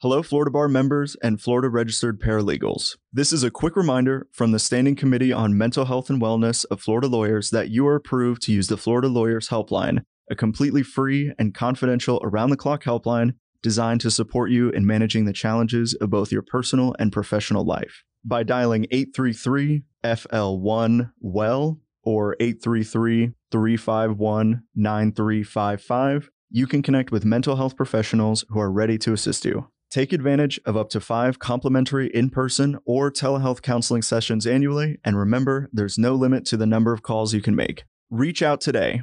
Hello, Florida Bar members and Florida registered paralegals. This is a quick reminder from the Standing Committee on Mental Health and Wellness of Florida Lawyers that you are approved to use the Florida Lawyers Helpline, a completely free and confidential around the clock helpline designed to support you in managing the challenges of both your personal and professional life. By dialing 833 FL1 WELL or 833 351 9355, you can connect with mental health professionals who are ready to assist you. Take advantage of up to five complimentary in person or telehealth counseling sessions annually, and remember, there's no limit to the number of calls you can make. Reach out today.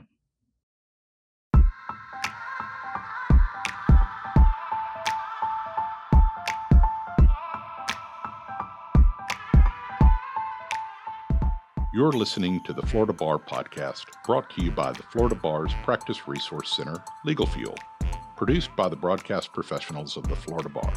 You're listening to the Florida Bar Podcast, brought to you by the Florida Bar's Practice Resource Center, Legal Fuel produced by the broadcast professionals of the Florida Bar.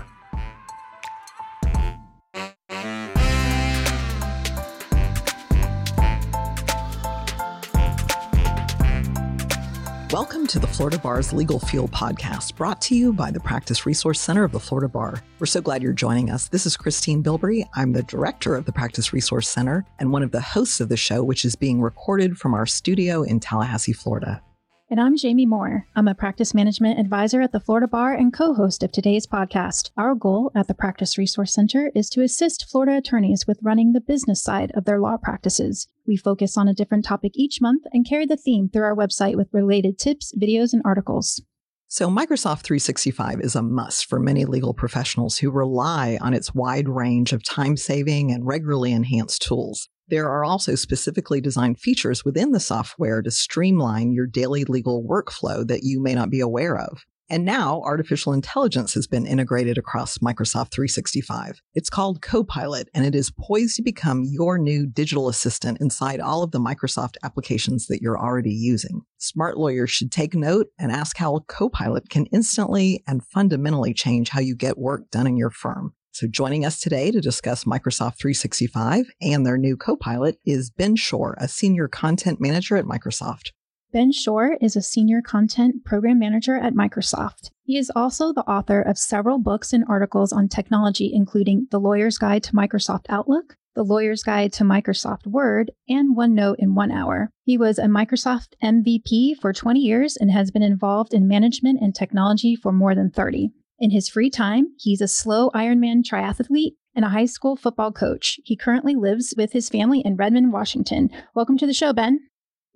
Welcome to the Florida Bar's Legal Fuel podcast, brought to you by the Practice Resource Center of the Florida Bar. We're so glad you're joining us. This is Christine Bilbrey. I'm the director of the Practice Resource Center and one of the hosts of the show, which is being recorded from our studio in Tallahassee, Florida. And I'm Jamie Moore. I'm a practice management advisor at the Florida Bar and co host of today's podcast. Our goal at the Practice Resource Center is to assist Florida attorneys with running the business side of their law practices. We focus on a different topic each month and carry the theme through our website with related tips, videos, and articles. So, Microsoft 365 is a must for many legal professionals who rely on its wide range of time saving and regularly enhanced tools. There are also specifically designed features within the software to streamline your daily legal workflow that you may not be aware of. And now artificial intelligence has been integrated across Microsoft 365. It's called Copilot, and it is poised to become your new digital assistant inside all of the Microsoft applications that you're already using. Smart lawyers should take note and ask how Copilot can instantly and fundamentally change how you get work done in your firm. So, joining us today to discuss Microsoft 365 and their new Copilot is Ben Schorr, a senior content manager at Microsoft. Ben Schorr is a senior content program manager at Microsoft. He is also the author of several books and articles on technology, including The Lawyer's Guide to Microsoft Outlook, The Lawyer's Guide to Microsoft Word, and OneNote in One Hour. He was a Microsoft MVP for 20 years and has been involved in management and technology for more than 30. In his free time, he's a slow Ironman triathlete and a high school football coach. He currently lives with his family in Redmond, Washington. Welcome to the show, Ben.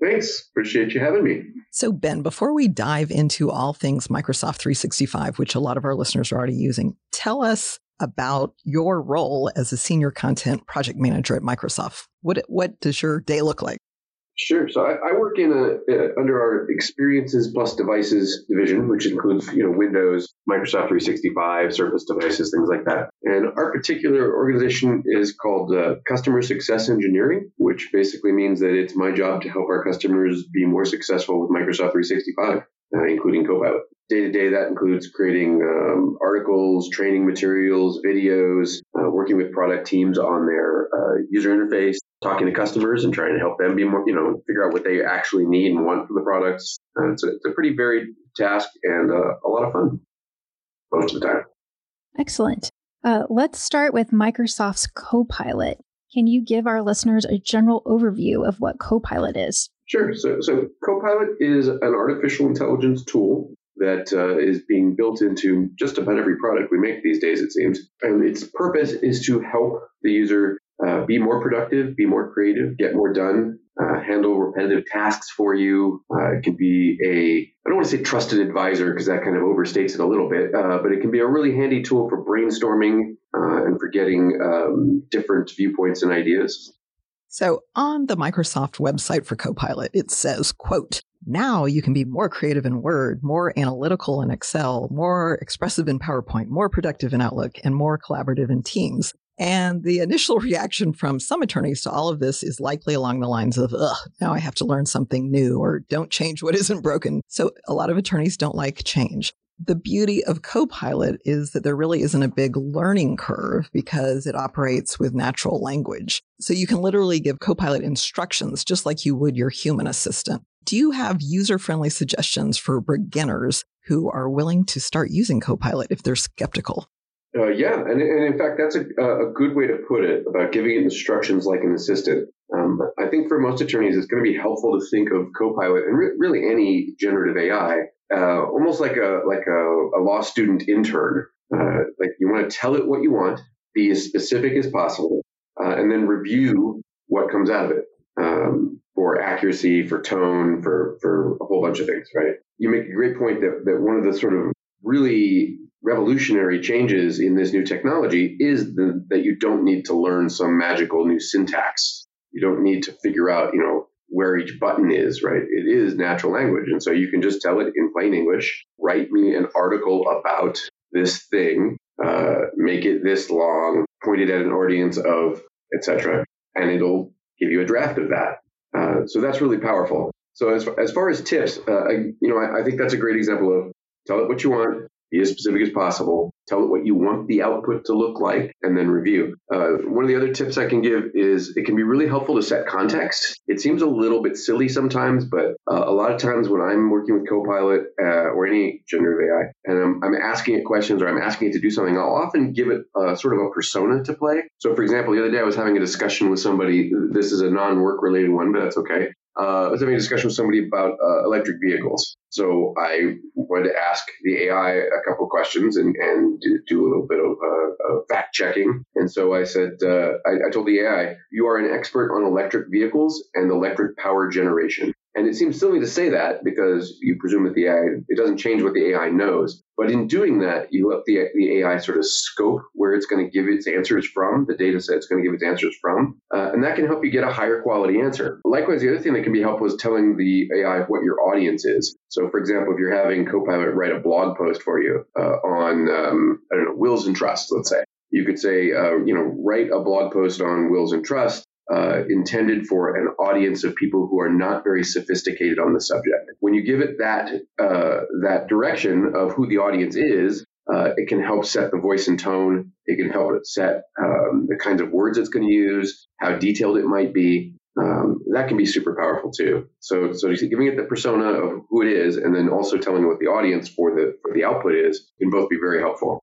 Thanks. Appreciate you having me. So, Ben, before we dive into all things Microsoft 365, which a lot of our listeners are already using, tell us about your role as a senior content project manager at Microsoft. What, what does your day look like? Sure. So I, I work in a, uh, under our experiences plus devices division, which includes you know Windows, Microsoft 365, Surface devices, things like that. And our particular organization is called uh, Customer Success Engineering, which basically means that it's my job to help our customers be more successful with Microsoft 365, uh, including Copilot. Day to day, that includes creating um, articles, training materials, videos, uh, working with product teams on their uh, user interface, talking to customers and trying to help them be more, you know, figure out what they actually need and want for the products. And it's, a, it's a pretty varied task and uh, a lot of fun most of the time. Excellent. Uh, let's start with Microsoft's Copilot. Can you give our listeners a general overview of what Copilot is? Sure. So, so Copilot is an artificial intelligence tool that uh, is being built into just about every product we make these days, it seems. And its purpose is to help the user uh, be more productive, be more creative, get more done, uh, handle repetitive tasks for you. Uh, it can be a, I don't want to say trusted advisor because that kind of overstates it a little bit, uh, but it can be a really handy tool for brainstorming uh, and for getting um, different viewpoints and ideas. So on the Microsoft website for Copilot, it says, quote, now you can be more creative in Word, more analytical in Excel, more expressive in PowerPoint, more productive in Outlook, and more collaborative in Teams. And the initial reaction from some attorneys to all of this is likely along the lines of, ugh, now I have to learn something new or don't change what isn't broken. So a lot of attorneys don't like change. The beauty of Copilot is that there really isn't a big learning curve because it operates with natural language. So you can literally give Copilot instructions just like you would your human assistant. Do you have user friendly suggestions for beginners who are willing to start using Copilot if they're skeptical? Uh, yeah, and, and in fact, that's a, a good way to put it about giving it instructions like an assistant. Um, I think for most attorneys, it's going to be helpful to think of Copilot and re- really any generative AI uh, almost like a like a, a law student intern. Uh, like you want to tell it what you want, be as specific as possible, uh, and then review what comes out of it um, for accuracy, for tone, for for a whole bunch of things. Right? You make a great point that that one of the sort of really revolutionary changes in this new technology is the, that you don't need to learn some magical new syntax. You don't need to figure out, you know, where each button is, right? It is natural language. And so you can just tell it in plain English, write me an article about this thing, uh, make it this long, point it at an audience of, etc. And it'll give you a draft of that. Uh, so that's really powerful. So as, as far as tips, uh, I, you know, I, I think that's a great example of tell it what you want, be as specific as possible, tell it what you want the output to look like, and then review. Uh, one of the other tips I can give is it can be really helpful to set context. It seems a little bit silly sometimes, but uh, a lot of times when I'm working with Copilot uh, or any generative AI, and I'm, I'm, asking it questions or I'm asking it to do something, I'll often give it sort of a persona to play. So, for example, the other day I was having a discussion with somebody. This is a non-work related one, but that's okay uh, I was having a discussion with somebody about uh, electric vehicles. So I wanted to ask the AI a couple questions and, and do a little bit of uh, fact checking. And so I said, uh, I, I told the AI, you are an expert on electric vehicles and electric power generation. And it seems silly to say that because you presume that the AI, it doesn't change what the AI knows. But in doing that, you let the, the AI sort of scope where it's going to give its answers from, the data set it's going to give its answers from. Uh, and that can help you get a higher quality answer. Likewise, the other thing that can be helpful is telling the AI what your audience is. So, for example, if you're having Copilot write a blog post for you uh, on, um, I don't know, wills and trusts, let's say, you could say, uh, you know, write a blog post on wills and trusts uh, intended for an audience of people who are not very sophisticated on the subject. When you give it that uh, that direction of who the audience is, uh, it can help set the voice and tone. It can help it set um, the kinds of words it's going to use, how detailed it might be. Um, that can be super powerful too. So, so giving it the persona of who it is, and then also telling what the audience for the for the output is, can both be very helpful.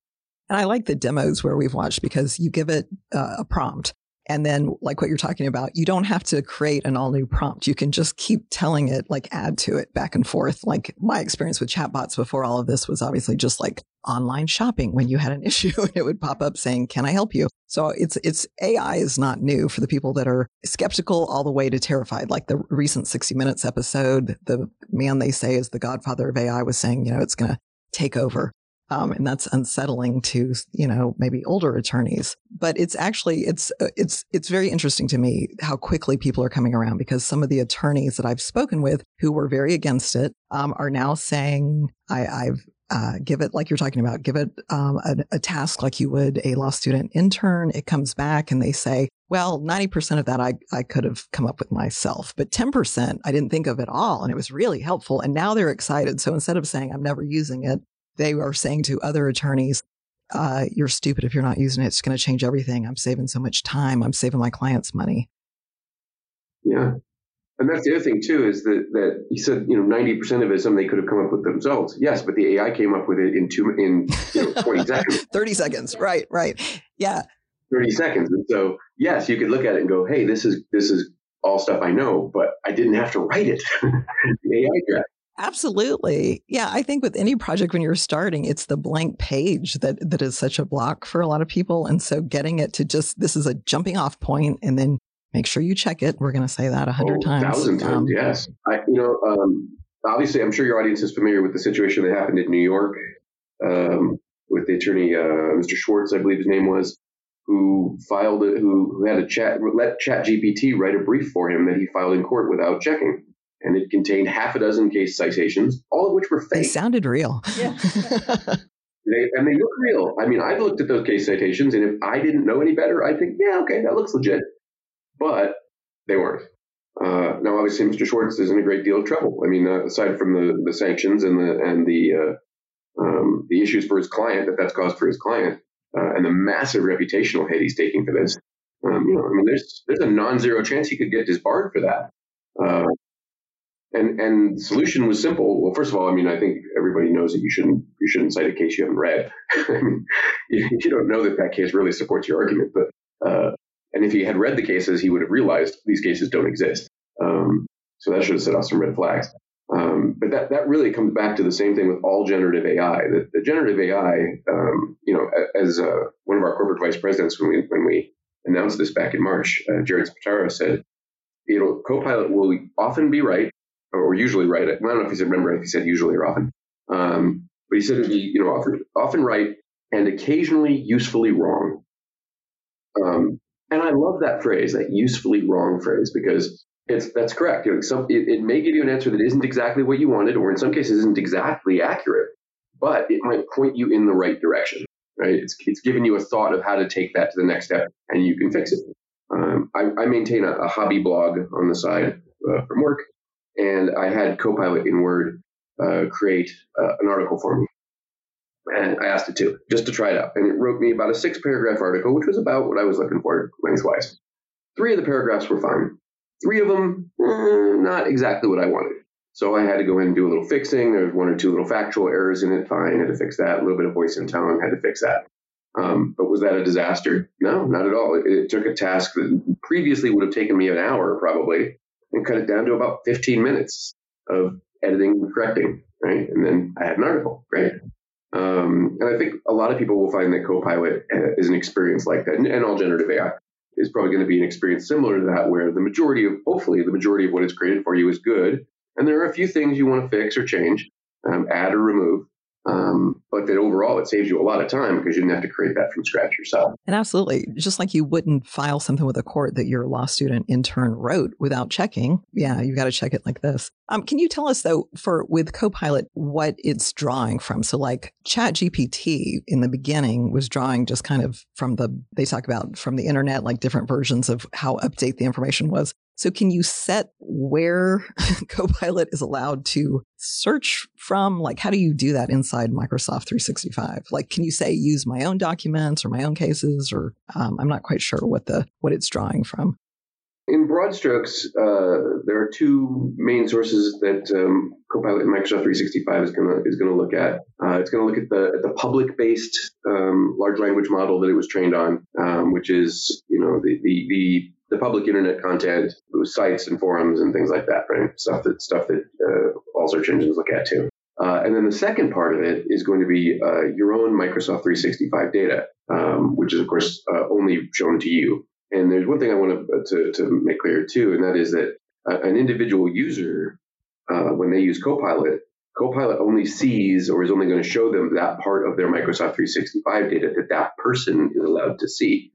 And I like the demos where we've watched because you give it uh, a prompt and then, like what you're talking about, you don't have to create an all new prompt. You can just keep telling it, like add to it back and forth. Like my experience with chatbots before all of this was obviously just like online shopping. When you had an issue, it would pop up saying, "Can I help you?" So it's it's AI is not new for the people that are skeptical all the way to terrified. Like the recent 60 Minutes episode, the man they say is the godfather of AI was saying, you know, it's going to take over. Um, and that's unsettling to you know maybe older attorneys. But it's actually it's uh, it's it's very interesting to me how quickly people are coming around because some of the attorneys that i've spoken with who were very against it um, are now saying I, i've uh, give it like you're talking about give it um, a, a task like you would a law student intern. It comes back and they say well 90% of that I, I could have come up with myself but 10% i didn't think of at all and it was really helpful and now they're excited. So instead of saying i'm never using it they are saying to other attorneys, uh, you're stupid if you're not using it. It's going to change everything. I'm saving so much time. I'm saving my clients money. Yeah. And that's the other thing too, is that, that he said, you know, 90% of it is something they could have come up with themselves. Yes, but the AI came up with it in two, in you know, 20 seconds. 30 seconds. Right, right. Yeah. 30 seconds. And so, yes, you could look at it and go, Hey, this is, this is all stuff I know, but I didn't have to write it. the AI did. Absolutely. Yeah, I think with any project when you're starting, it's the blank page that that is such a block for a lot of people. And so getting it to just this is a jumping off point and then make sure you check it. We're going to say that a hundred oh, times. thousand times, um, yes. I, you know, um, obviously, I'm sure your audience is familiar with the situation that happened in New York um, with the attorney, uh, Mr. Schwartz, I believe his name was, who filed it, who, who had a chat, let Chat GPT write a brief for him that he filed in court without checking and it contained half a dozen case citations, all of which were fake. They sounded real. Yeah. they, and they look real. I mean, I've looked at those case citations, and if I didn't know any better, I'd think, yeah, okay, that looks legit. But they weren't. Uh, now, obviously, Mr. Schwartz is in a great deal of trouble. I mean, uh, aside from the, the sanctions and the and the uh, um, the issues for his client that that's caused for his client, uh, and the massive reputational hit he's taking for this, um, you know, I mean, there's there's a non-zero chance he could get disbarred for that. And and the solution was simple. Well, first of all, I mean, I think everybody knows that you shouldn't you shouldn't cite a case you haven't read. I mean, you, you, don't know that that case really supports your argument. But uh, and if he had read the cases, he would have realized these cases don't exist. Um, so that should have set off some red flags. Um, but that, that really comes back to the same thing with all generative AI. The, the generative AI, um, you know, as uh, one of our corporate vice presidents when we when we announced this back in March, uh, Jared Spataro said, "It'll Copilot will often be right, or usually right. I don't know if he said remember if he said usually or often, um, but he said it'd be you know often often right and occasionally usefully wrong." Um, and I love that phrase, that usefully wrong phrase, because it's that's correct. You know, some, it, it, may give you an answer that isn't exactly what you wanted, or in some cases isn't exactly accurate, but it might point you in the right direction. Right? It's it's giving you a thought of how to take that to the next step, and you can fix it. Um, I, I, maintain a, a, hobby blog on the side uh, from work, and I had Copilot in Word uh, create uh, an article for me, and I asked it to just to try it out, and it wrote me about a six paragraph article, which was about what I was looking for lengthwise. Three of the paragraphs were fine Three of them, eh, not exactly what I wanted. So I had to go in and do a little fixing. There was one or two little factual errors in it. Fine, had to fix that. A little bit of voice and tone, had to fix that. Um, but was that a disaster? No, not at all. It, it, took a task that previously would have taken me an hour probably and cut it down to about 15 minutes of editing and correcting, right? And then I had an article, right? Um, and I think a lot of people will find that Copilot uh, is an experience like that, and, and all generative AI is probably going to be an experience similar to that, where the majority of, hopefully, the majority of what is created for you is good. And there are a few things you want to fix or change, um, add or remove. Um, but that overall it saves you a lot of time because you didn't have to create that from scratch yourself. And absolutely, just like you wouldn't file something with a court that your law student intern wrote without checking. Yeah, you got to check it like this. Um, can you tell us though, for with Copilot, what it's drawing from? So, like Chat GPT in the beginning was drawing just kind of from the they talk about from the internet, like different versions of how update the information was. So, can you set where Copilot is allowed to search from? Like, how do you do that inside Microsoft 365? Like, can you say use my own documents or my own cases? Or um, I'm not quite sure what the what it's drawing from. In broad strokes, uh, there are two main sources that um, Copilot in Microsoft 365 is going to is going to look at. Uh, it's going to look at the at the public based um, large language model that it was trained on, um, which is you know the the, the the public internet content, sites and forums and things like that, right? Stuff that stuff that uh, all search engines look at too. Uh, and then the second part of it is going to be uh, your own Microsoft 365 data, um, which is of course uh, only shown to you. And there's one thing I want to, to, make clear too, and that is that uh, an individual user, uh, when they use Copilot, Copilot only sees or is only going to show them that part of their Microsoft 365 data that that person is allowed to see.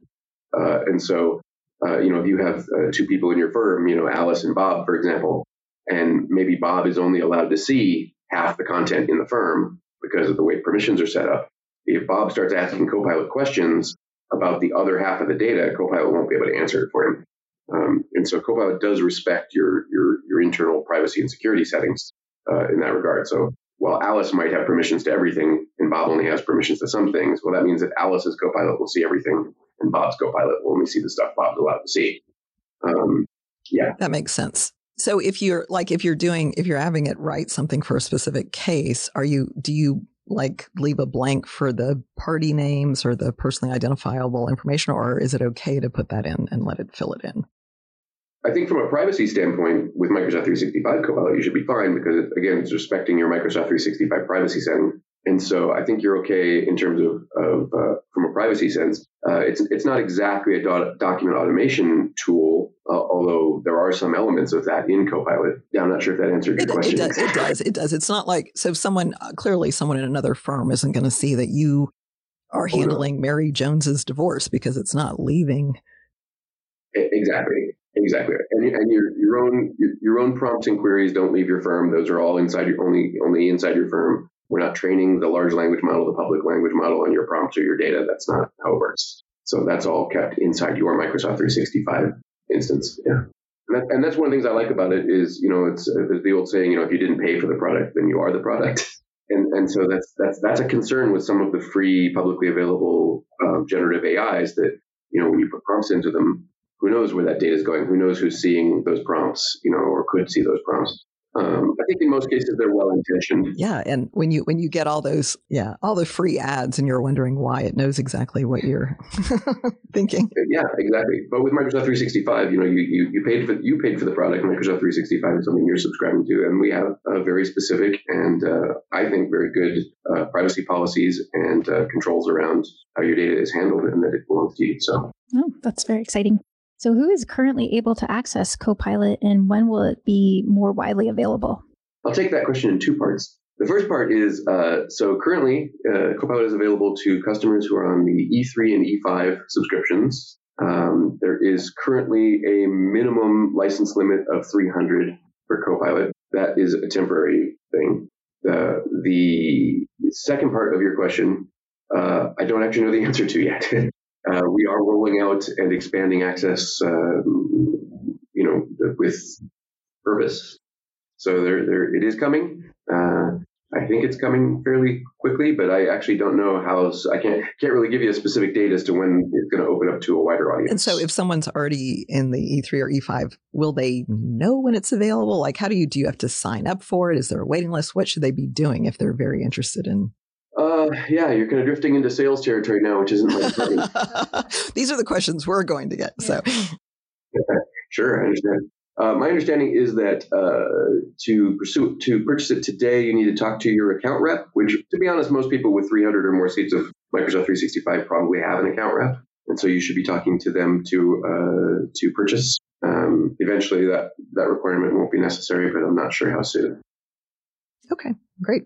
and so uh, you know, if you have uh, two people in your firm, you know, Alice and Bob, for example, and maybe Bob is only allowed to see half the content in the firm because of the way permissions are set up. If Bob starts asking Copilot questions about the other half of the data, Copilot won't be able to answer it for him. Um, and so Copilot does respect your your your internal privacy and security settings uh, in that regard. So while Alice might have permissions to everything and Bob only has permissions to some things, well, that means that Alice's Copilot will see everything and Bob's Copilot will only see the stuff Bob's allowed to see. Um, yeah, that makes sense. So if you're like if you're doing if you're having it write something for a specific case, are you do you like leave a blank for the party names or the personally identifiable information, or is it okay to put that in and let it fill it in? I think from a privacy standpoint, with Microsoft 365 Copilot, you should be fine because again, it's respecting your Microsoft 365 privacy setting. And so I think you're okay in terms of, of uh, from a privacy sense. Uh, it's it's not exactly a do- document automation tool, although there are some elements of that in Copilot. Yeah, I'm not sure if that answered your it, question. It does. It does. It does. It's not like so someone uh, clearly someone in another firm isn't going to see that you are oh, handling no. Mary Jones's divorce because it's not leaving. Exactly. Exactly, and, and your your own your own prompts and queries don't leave your firm; those are all inside your only only inside your firm. We're not training the large language model, the public language model on your prompts or your data. That's not how it works. So that's all kept inside your Microsoft 365 instance. Yeah. And, that, and that's one of the things I like about it is, you know, it's uh, the old saying, you know, if you didn't pay for the product, then you are the product. And, and so that's, that's, that's a concern with some of the free publicly available um, generative AIs that, you know, when you put prompts into them, who knows where that data is going? Who knows who's seeing those prompts, you know, or could see those prompts? Um, I think in most cases they're well intentioned. Yeah, and when you when you get all those yeah all the free ads and you're wondering why it knows exactly what you're thinking. Yeah, exactly. But with Microsoft 365, you know, you, you, you paid for you paid for the product. Microsoft 365 is something you're subscribing to, and we have a very specific and uh, I think very good uh, privacy policies and uh, controls around how your data is handled and that it belongs to you. So, oh, that's very exciting. So, who is currently able to access Copilot and when will it be more widely available? I'll take that question in two parts. The first part is uh, so currently uh, Copilot is available to customers who are on the E3 and E5 subscriptions. Um, there is currently a minimum license limit of 300 for Copilot. That is a temporary thing. The, the second part of your question, uh, I don't actually know the answer to yet. Uh, we are rolling out and expanding access, um, you know, with purpose. So there, there, it is coming. Uh, I think it's coming fairly quickly, but I actually don't know how. I can't can't really give you a specific date as to when it's going to open up to a wider audience. And so, if someone's already in the E3 or E5, will they know when it's available? Like, how do you do? You have to sign up for it? Is there a waiting list? What should they be doing if they're very interested in yeah, you're kind of drifting into sales territory now, which isn't my These are the questions we're going to get. So, sure, I understand. Uh, my understanding is that uh, to pursue to purchase it today, you need to talk to your account rep. Which, to be honest, most people with 300 or more seats of Microsoft 365 probably have an account rep, and so you should be talking to them to uh, to purchase. Um, eventually, that that requirement won't be necessary, but I'm not sure how soon. Okay, great.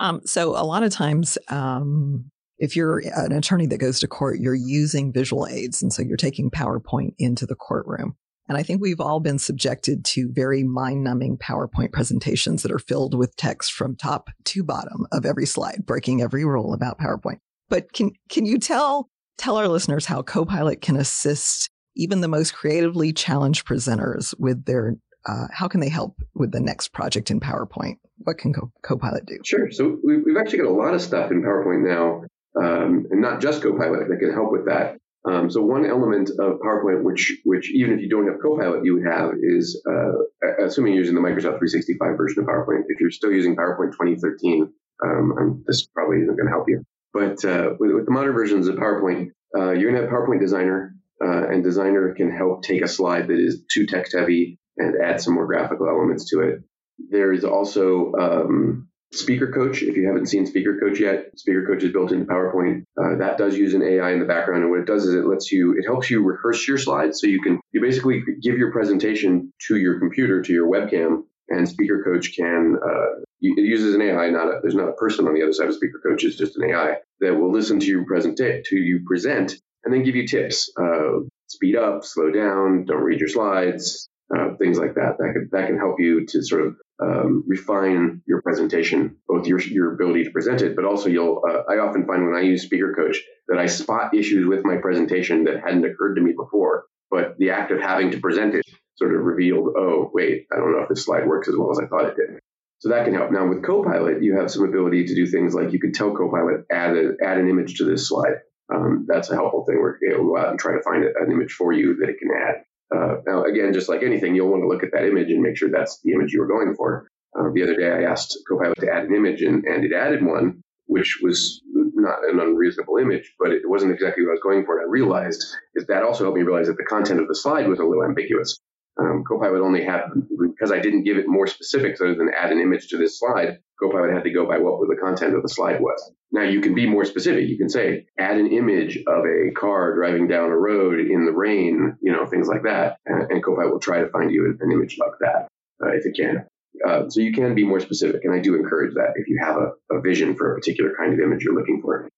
Um, so a lot of times, um, if you're an attorney that goes to court, you're using visual aids. And so you're taking PowerPoint into the courtroom. And I think we've all been subjected to very mind numbing PowerPoint presentations that are filled with text from top to bottom of every slide, breaking every rule about PowerPoint. But can, can you tell, tell our listeners how Copilot can assist even the most creatively challenged presenters with their uh, how can they help with the next project in PowerPoint? What can Co- Copilot do? Sure. So we've actually got a lot of stuff in PowerPoint now, um, and not just Copilot that can help with that. Um, so one element of PowerPoint, which which even if you don't have Copilot, you have is uh, assuming you're using the Microsoft 365 version of PowerPoint. If you're still using PowerPoint 2013, um, this probably isn't going to help you. But uh, with, with, the modern versions of PowerPoint, uh, you're going to have PowerPoint Designer, uh, and Designer can help take a slide that is too text heavy and add some more graphical elements to it. There is also um, Speaker Coach. If you haven't seen Speaker Coach yet, Speaker Coach is built into PowerPoint. Uh, that does use an AI in the background, and what it does is it lets you, it helps you rehearse your slides, so you can you basically give your presentation to your computer, to your webcam, and Speaker Coach can uh, it uses an AI. Not a, there's not a person on the other side of Speaker Coach. It's just an AI that will listen to you present to you present, and then give you tips. Uh, speed up, slow down, don't read your slides, uh, things like that. That can, that can help you to sort of um, refine your presentation, both your your ability to present it, but also you'll. Uh, I often find when I use Speaker Coach that I spot issues with my presentation that hadn't occurred to me before, but the act of having to present it sort of revealed, oh wait, I don't know if this slide works as well as I thought it did. So that can help. Now with Copilot, you have some ability to do things like you could tell Copilot add a, add an image to this slide. Um, that's a helpful thing. where it will go out and try to find an image for you that it can add. Uh, now, again, just like anything, you'll want to look at that image and make sure that's the image you were going for. Uh, the other day, I asked Copilot to add an image, and, and it added one, which was not an unreasonable image, but it wasn't exactly what I was going for. And I realized is that also helped me realize that the content of the slide was a little ambiguous. Um, Copilot only had, because I didn't give it more specifics other than add an image to this slide, Copilot had to go by what the content of the slide was. Now you can be more specific. You can say, add an image of a car driving down a road in the rain, you know, things like that. And, and Copilot will try to find you an image like that uh, if it can. Uh, so you can be more specific, and I do encourage that if you have a, a vision for a particular kind of image you're looking for.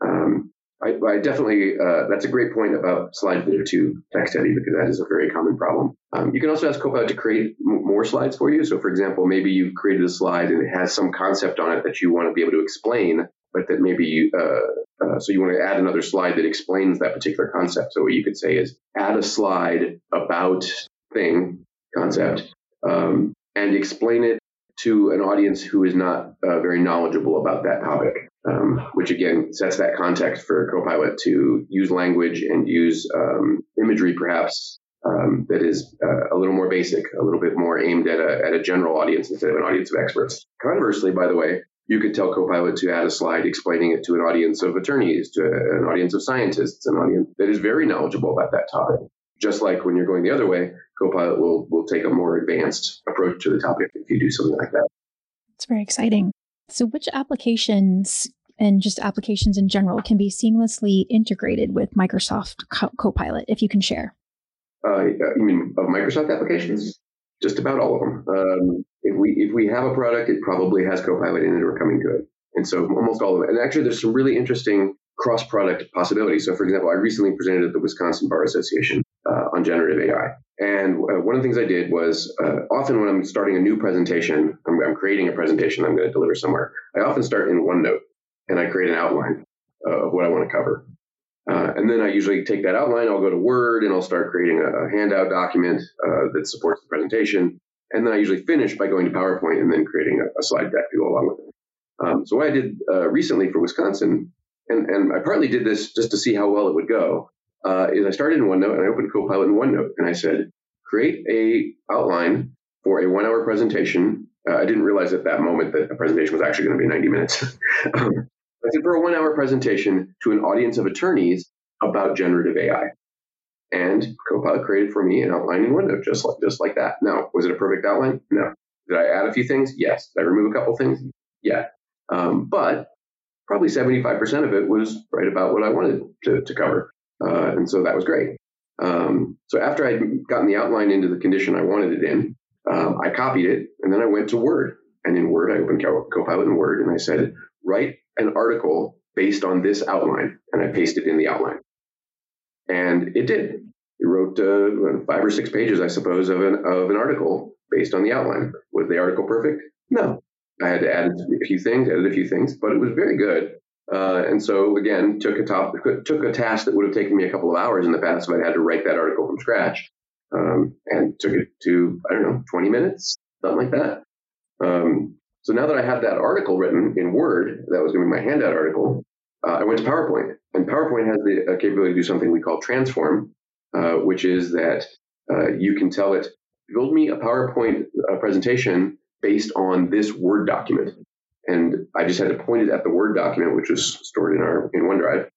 Um, I, I definitely, uh, that's a great point about slide are too text heavy because that is a very common problem. Um, you can also ask Copilot to create m- more slides for you. So, for example, maybe you've created a slide and it has some concept on it that you want to be able to explain, but that maybe uh, uh, so you want to add another slide that explains that particular concept. So, what you could say is add a slide about thing concept um, and explain it to an audience who is not uh, very knowledgeable about that topic um, which again sets that context for Copilot to use language and use um, imagery perhaps um, that is uh, a little more basic, a little bit more aimed at a, at a general audience instead of an audience of experts. Conversely, by the way, you could tell Copilot to add a slide explaining it to an audience of attorneys, to an audience of scientists, an audience that is very knowledgeable about that topic. Just like when you're going the other way, Copilot will, will take a more advanced approach to the topic if you do something like that. It's very exciting. So, which applications and just applications in general can be seamlessly integrated with Microsoft Co- Copilot, if you can share? Uh, you mean of Microsoft applications? Just about all of them. Um, if we if we have a product, it probably has Copilot in it or coming to it, and so almost all of it. And actually, there's some really interesting cross-product possibilities. So, for example, I recently presented at the Wisconsin Bar Association uh, on generative AI, and uh, one of the things I did was uh, often when I'm starting a new presentation, I'm, I'm creating a presentation I'm going to deliver somewhere. I often start in OneNote and I create an outline uh, of what I want to cover. Uh, and then I usually take that outline, I'll go to Word and I'll start creating a, a handout document uh, that supports the presentation. And then I usually finish by going to PowerPoint and then creating a, a slide deck to go along with it. Um, so what I did uh, recently for Wisconsin, and, and I partly did this just to see how well it would go, uh, is I started in OneNote and I opened Copilot in OneNote and I said, create a outline for a one hour presentation. Uh, I didn't realize at that moment that the presentation was actually going to be 90 minutes. um, I said for a one hour presentation to an audience of attorneys about generative AI. And Copilot created for me an outlining window, just like just like that. Now, was it a perfect outline? No. Did I add a few things? Yes. Did I remove a couple things? Yeah. Um, but probably 75% of it was right about what I wanted to, to cover. Uh, and so that was great. Um, so after I'd gotten the outline into the condition I wanted it in, um, I copied it and then I went to Word. And in Word, I opened Copilot in Word and I said, write an article based on this outline. And I pasted in the outline. And it did. It wrote uh, five or six pages, I suppose, of an, of an article based on the outline. Was the article perfect? No. I had to add a few things, added a few things, but it was very good. Uh, and so again, took a top, took a task that would have taken me a couple of hours in the past if I'd had to write that article from scratch, um, and took it to I don't know 20 minutes, something like that. Um, so now that I had that article written in Word, that was going to be my handout article, uh, I went to PowerPoint, and PowerPoint has the uh, capability to do something we call transform, uh, which is that uh, you can tell it build me a PowerPoint uh, presentation based on this Word document. And I just had to point it at the Word document, which was stored in our in OneDrive.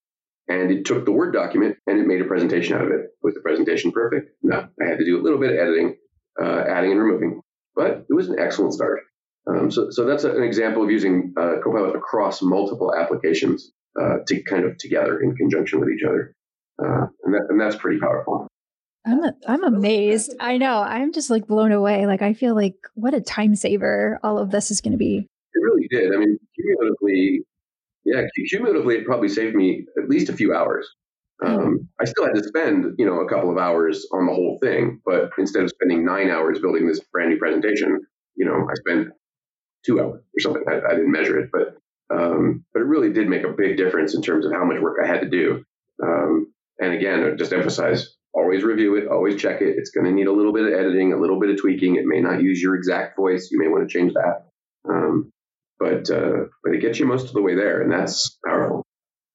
And it took the Word document and it made a presentation out of it. Was the presentation perfect? No. I had to do a little bit of editing, uh, adding and removing. But it was an excellent start. Um, so, so that's an example of using uh, Copilot across multiple applications uh, to kind of together in conjunction with each other. Uh, and, that, and that's pretty powerful. I'm a, I'm amazed. I know. I'm just like blown away. Like I feel like what a time saver all of this is going to be. It really did. I mean, cumulatively, yeah, cumulatively, it probably saved me at least a few hours. Um, I still had to spend, you know, a couple of hours on the whole thing, but instead of spending nine hours building this brand new presentation, you know, I spent two hours or something. I, I didn't measure it, but um, but it really did make a big difference in terms of how much work I had to do. Um, and again, just emphasize always review it, always check it. It's going to need a little bit of editing, a little bit of tweaking. It may not use your exact voice. You may want to change that. Um, but uh, but it gets you most of the way there, and that's powerful.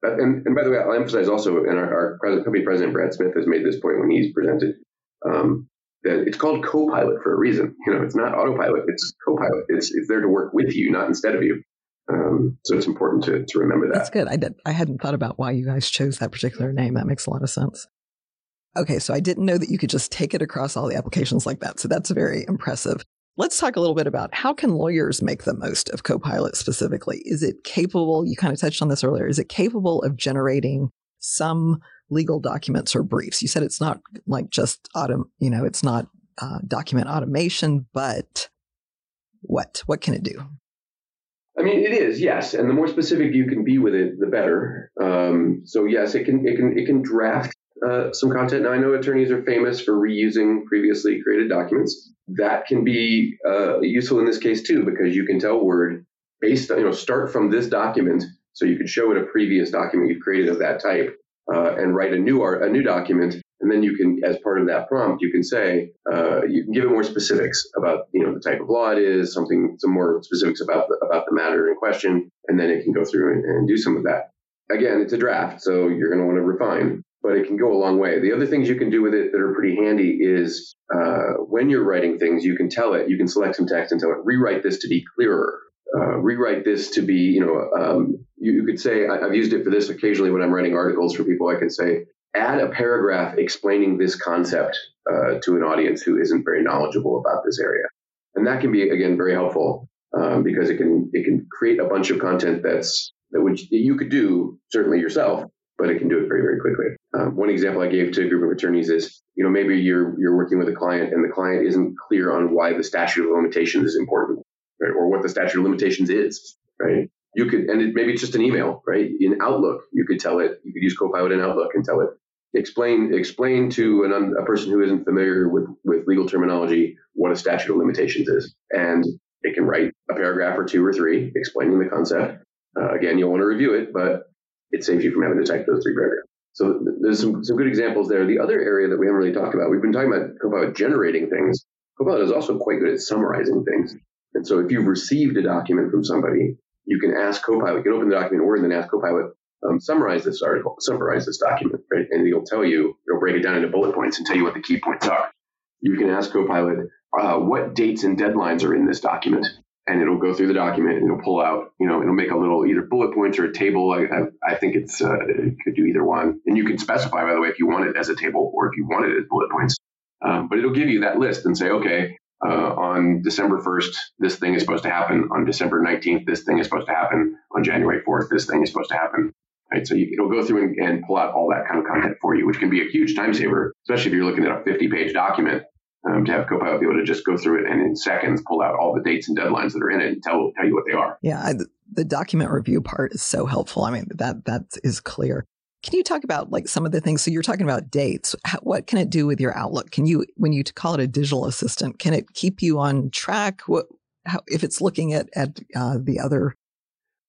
And, and by the way, I'll emphasize also, and our, our company president Brad Smith has made this point when he's presented um, that it's called Copilot for a reason. You know, it's not autopilot; it's Copilot. It's it's there to work with you, not instead of you. Um, so it's important to, to remember that. That's good. I did. I hadn't thought about why you guys chose that particular name. That makes a lot of sense. Okay, so I didn't know that you could just take it across all the applications like that. So that's very impressive. Let's talk a little bit about how can lawyers make the most of Copilot specifically? Is it capable, you kind of touched on this earlier, is it capable of generating some legal documents or briefs? You said it's not like just autom, you know, it's not uh, document automation, but what? What can it do? I mean, it is yes, and the more specific you can be with it, the better. Um, so yes, it can it can it can draft uh, some content. Now, I know attorneys are famous for reusing previously created documents. That can be uh, useful in this case too, because you can tell Word based on, you know, start from this document. So you could show it a previous document you've created of that type uh, and write a new art, a new document. And then you can, as part of that prompt, you can say, uh, you can give it more specifics about, you know, the type of law it is, something, some more specifics about the, about the matter in question. And then it can go through and, and do some of that. Again, it's a draft, so you're going to want to refine but it can go a long way. The other things you can do with it that are pretty handy is uh, when you're writing things, you can tell it, you can select some text and tell it, rewrite this to be clearer. Uh, rewrite this to be, you know, um, you, you, could say, I, have used it for this occasionally when I'm writing articles for people. I can say, add a paragraph explaining this concept uh, to an audience who isn't very knowledgeable about this area. And that can be, again, very helpful um, because it can it can create a bunch of content that's that which you could do certainly yourself, but it can do it very very quickly. Um, one example I gave to a group of attorneys is, you know, maybe you're you're working with a client and the client isn't clear on why the statute of limitations is important, right? or what the statute of limitations is, right? You could, and it, maybe it's just an email, right? In Outlook, you could tell it, you could use Copilot in Outlook and tell it, explain explain to an, a person who isn't familiar with with legal terminology what a statute of limitations is, and it can write a paragraph or two or three explaining the concept. Uh, again, you'll want to review it, but it saves you from having to type those three paragraphs. So there's some, some good examples there. The other area that we haven't really talked about, we've been talking about Copilot generating things. Copilot is also quite good at summarizing things. And so if you've received a document from somebody, you can ask Copilot, you can open the document in Word and then ask Copilot, um, summarize this article, summarize this document, right? And it'll tell you, it'll break it down into bullet points and tell you what the key points are. You can ask Copilot, uh, what dates and deadlines are in this document? and it'll go through the document and it'll pull out, you know, it'll make a little either bullet points or a table. I, I, I think it's uh, it could do either one, and you can specify by the way if you want it as a table or if you want it as bullet points. Um, but it'll give you that list and say, okay, uh, on December 1st, this thing is supposed to happen. On December 19th, this thing is supposed to happen. On January 4th, this thing is supposed to happen. Right, so you, it'll go through and, and pull out all that kind of content for you, which can be a huge time saver, especially if you're looking at a 50 page document um, to have Copilot be able to just go through it and in seconds pull out all the dates and deadlines that are in it and tell tell you what they are. Yeah, I, the document review part is so helpful. I mean, that that is clear. Can you talk about like some of the things? So you're talking about dates. How, what can it do with your Outlook? Can you, when you call it a digital assistant, can it keep you on track? What how, if it's looking at at uh, the other?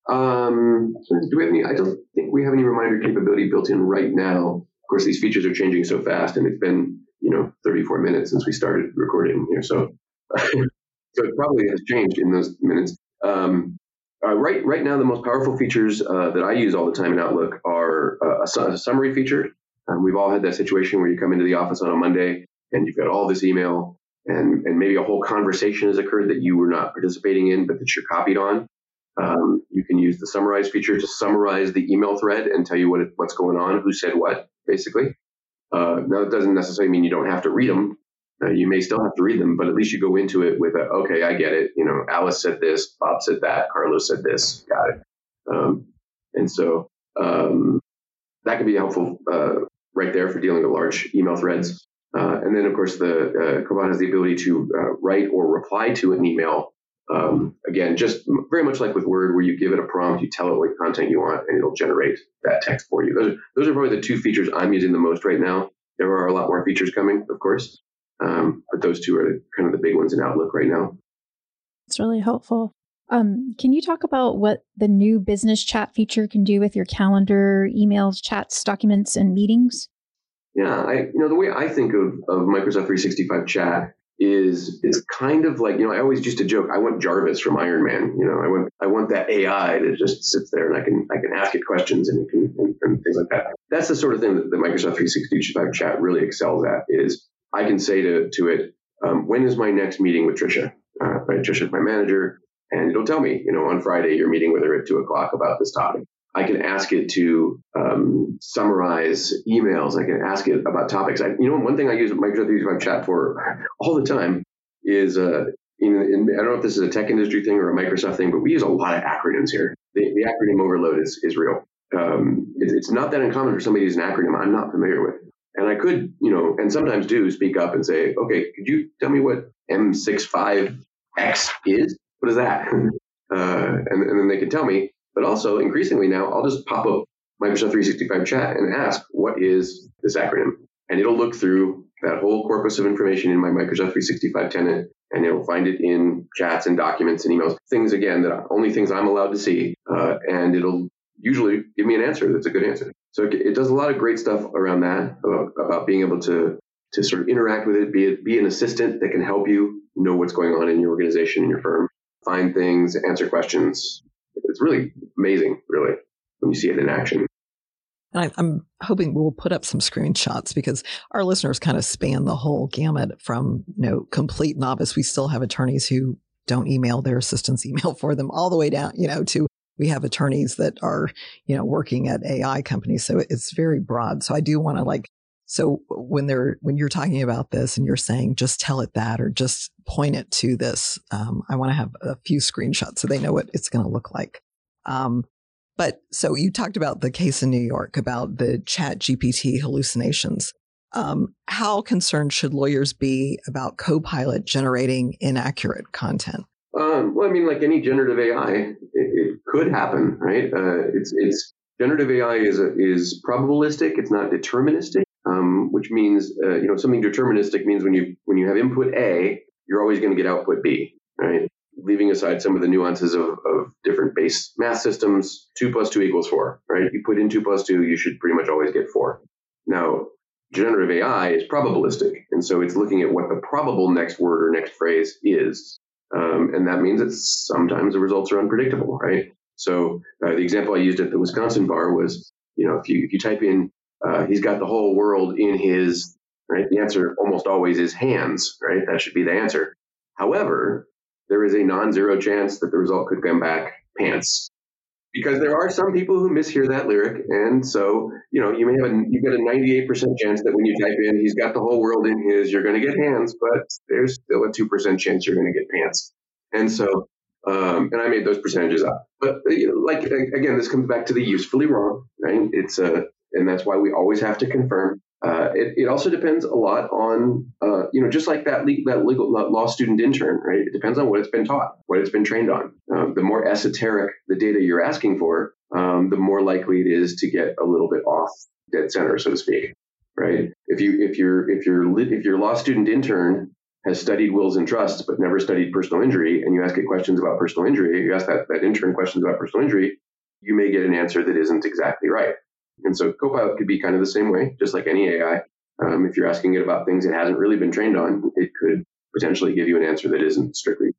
Um, do we have any? I don't think we have any reminder capability built in right now. Of course, these features are changing so fast, and it's been you know 34 minutes since we started recording here. So so it probably has changed in those minutes. Um, uh, right right now, the most powerful features uh, that I use all the time in Outlook are uh, a, a, summary feature. Um, we've all had that situation where you come into the office on a Monday and you've got all this email and, and maybe a whole conversation has occurred that you were not participating in, but that you're copied on. Um, you can use the summarize feature to summarize the email thread and tell you what what's going on, who said what, basically. Uh, now, it doesn't necessarily mean you don't have to read them. Uh, you may still have to read them, but at least you go into it with a, okay, I get it. You know, Alice said this, Bob said that, Carlos said this, got it. Um, and so um, that can be helpful uh, right there for dealing with large email threads. Uh, and then, of course, the uh, Copilot has the ability to uh, write or reply to an email. Um, again, just very much like with Word, where you give it a prompt, you tell it what content you want, and it'll generate that text for you. Those are, those are probably the two features I'm using the most right now. There are a lot more features coming, of course, um, but those two are kind of the big ones in Outlook right now. It's really helpful. Um, can you talk about what the new business chat feature can do with your calendar, emails, chats, documents, and meetings? Yeah, I, you know the way I think of, of Microsoft 365 chat is it's kind of like you know I always used to joke I want Jarvis from Iron Man you know I want I want that AI that just sits there and I can I can ask it questions and, can, and, and things like that. That's the sort of thing that Microsoft 365 chat really excels at is I can say to to it um, when is my next meeting with Trisha uh, right Trisha's my manager and it'll tell me you know on Friday you're meeting with her at two o'clock about this topic I can ask it to um, summarize emails. I can ask it about topics. I, you know, one thing I use Microsoft 365 chat for all the time is, uh, in, in, I don't know if this is a tech industry thing or a Microsoft thing, but we use a lot of acronyms here. The, the acronym overload is, is real. Um, it, it's not that uncommon for somebody to use an acronym I'm not familiar with. And I could, you know, and sometimes do speak up and say, okay, could you tell me what M65X is? What is that? Uh, and, and then they can tell me, but also, increasingly now, I'll just pop up Microsoft 365 chat and ask, what is this acronym? And it'll look through that whole corpus of information in my Microsoft 365 tenant and it'll find it in chats and documents and emails, things again that only things I'm allowed to see. Uh, and it'll usually give me an answer that's a good answer. So it, it does a lot of great stuff around that about, about, being able to to sort of interact with it, be it, be an assistant that can help you know what's going on in your organization, in your firm, find things, answer questions, it's really amazing, really, when you see it in action. And I, am hoping we'll put up some screenshots because our listeners kind of span the whole gamut from you know complete novice. We still have attorneys who don't email their assistants email for them all the way down, you know, to we have attorneys that are, you know, working at AI companies. So it's very broad. So I do want to like, so when they're, when you're talking about this and you're saying, just tell it that, or just point it to this, um, I want to have a few screenshots so they know what it's going to look like. Um, but so you talked about the case in New York about the chat GPT hallucinations. Um, how concerned should lawyers be about Copilot generating inaccurate content? Um, well, I mean, like any generative AI, it, it could happen, right? Uh, it's it's generative AI is a, is probabilistic. It's not deterministic, um, which means uh, you know something deterministic means when you when you have input A, you're always going to get output B, right? Leaving aside some of the nuances of, of different base math systems, two plus two equals four, right? You put in two plus two, you should pretty much always get four. Now, generative AI is probabilistic. And so it's looking at what the probable next word or next phrase is. Um, and that means that sometimes the results are unpredictable, right? So uh, the example I used at the Wisconsin bar was, you know, if you if you type in, uh, he's got the whole world in his right, the answer almost always is hands, right? That should be the answer. However, there is a non-zero chance that the result could come back pants, because there are some people who mishear that lyric, and so you know you may have a you've got a 98% chance that when you type in he's got the whole world in his, you're going to get hands, but there's still a two percent chance you're going to get pants, and so um, and I made those percentages up. But you know, like again, this comes back to the usefully wrong, right? It's a uh, and that's why we always have to confirm uh, it, it, also depends a lot on, uh, you know, just like that, le- that legal law student intern, right? It depends on what it's been taught, what it's been trained on. Um, the more esoteric the data you're asking for, um, the more likely it is to get a little bit off dead center, so to speak, right? If you if your if your if your law student intern has studied wills and trusts but never studied personal injury, and you ask it questions about personal injury, you ask that that intern questions about personal injury, you may get an answer that isn't exactly right. And so Copilot could be kind of the same way, just like any AI. Um, if you're asking it about things it hasn't really been trained on, it could potentially give you an answer that isn't strictly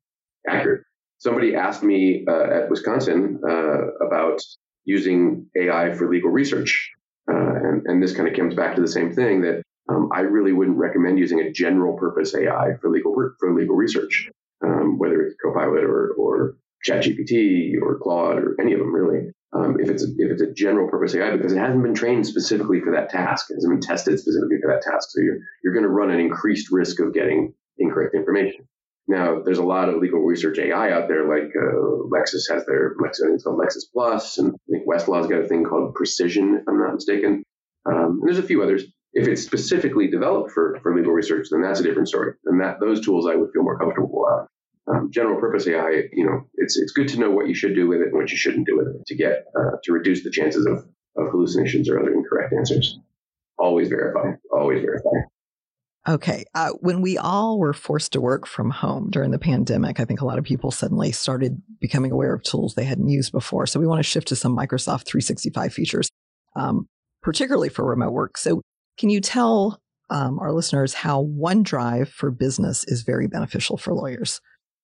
accurate. Somebody asked me uh, at Wisconsin uh, about using AI for legal research. Uh, and, and, this kind of comes back to the same thing that um, I really wouldn't recommend using a general purpose AI for legal for legal research, um, whether it's Copilot or, or ChatGPT or Claude or any of them really um, if it's a, if it's a general purpose AI because it hasn't been trained specifically for that task. It hasn't been tested specifically for that task. So you're you're going to run an increased risk of getting incorrect information. Now, there's a lot of legal research AI out there, like uh, Lexis has their Lexis, it's called Lexis Plus, and I think Westlaw's got a thing called Precision, if I'm not mistaken. Um, and there's a few others. If it's specifically developed for, for legal research, then that's a different story. And that those tools I would feel more comfortable uh, um, general purpose AI, you know, it's it's good to know what you should do with it and what you shouldn't do with it to get uh, to reduce the chances of of hallucinations or other incorrect answers. Always verify. Always verify. Okay. Uh, when we all were forced to work from home during the pandemic, I think a lot of people suddenly started becoming aware of tools they hadn't used before. So we want to shift to some Microsoft 365 features, um, particularly for remote work. So can you tell um, our listeners how OneDrive for Business is very beneficial for lawyers?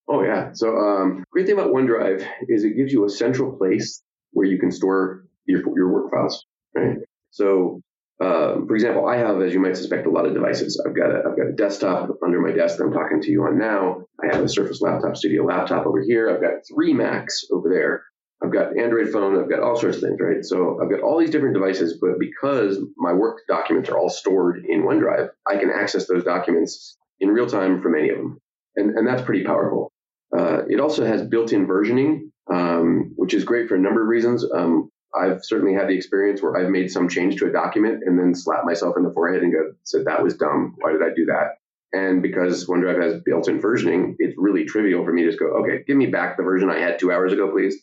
Oh yeah. So um, great thing about OneDrive is it gives you a central place where you can store your your work files. Right. So um, for example, I have, as you might suspect, a lot of devices. I've got a I've got a desktop under my desk that I'm talking to you on now. I have a Surface Laptop Studio laptop over here. I've got three Macs over there. I've got Android phone. I've got all sorts of things, right? So I've got all these different devices, but because my work documents are all stored in OneDrive, I can access those documents in real time from any of them. And, and that's pretty powerful. Uh, it also has built-in versioning, um, which is great for a number of reasons. Um, I've certainly had the experience where I've made some change to a document and then slapped myself in the forehead and go, said that was dumb. Why did I do that? And because OneDrive has built-in versioning, it's really trivial for me to just go, okay, give me back the version I had two hours ago, please.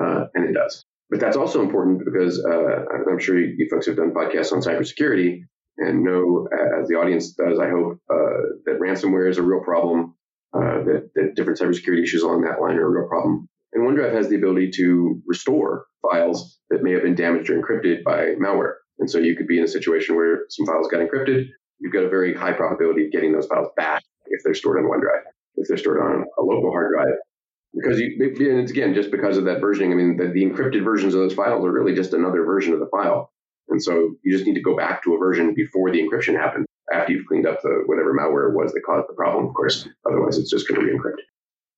Uh, and it does. But that's also important because uh, I'm sure you, folks have done podcasts on cybersecurity and know, as the audience does, I hope, uh, that ransomware is a real problem uh, that, that different cybersecurity issues along that line are a real problem. And OneDrive has the ability to restore files that may have been damaged or encrypted by malware. And so you could be in a situation where some files got encrypted. You've got a very high probability of getting those files back if they're stored on OneDrive, if they're stored on a local hard drive. Because you, and it's again, just because of that versioning, I mean, the, the encrypted versions of those files are really just another version of the file. And so you just need to go back to a version before the encryption happened, after you've cleaned up the whatever malware it was that caused the problem, of course. Otherwise, it's just going to re-encrypt.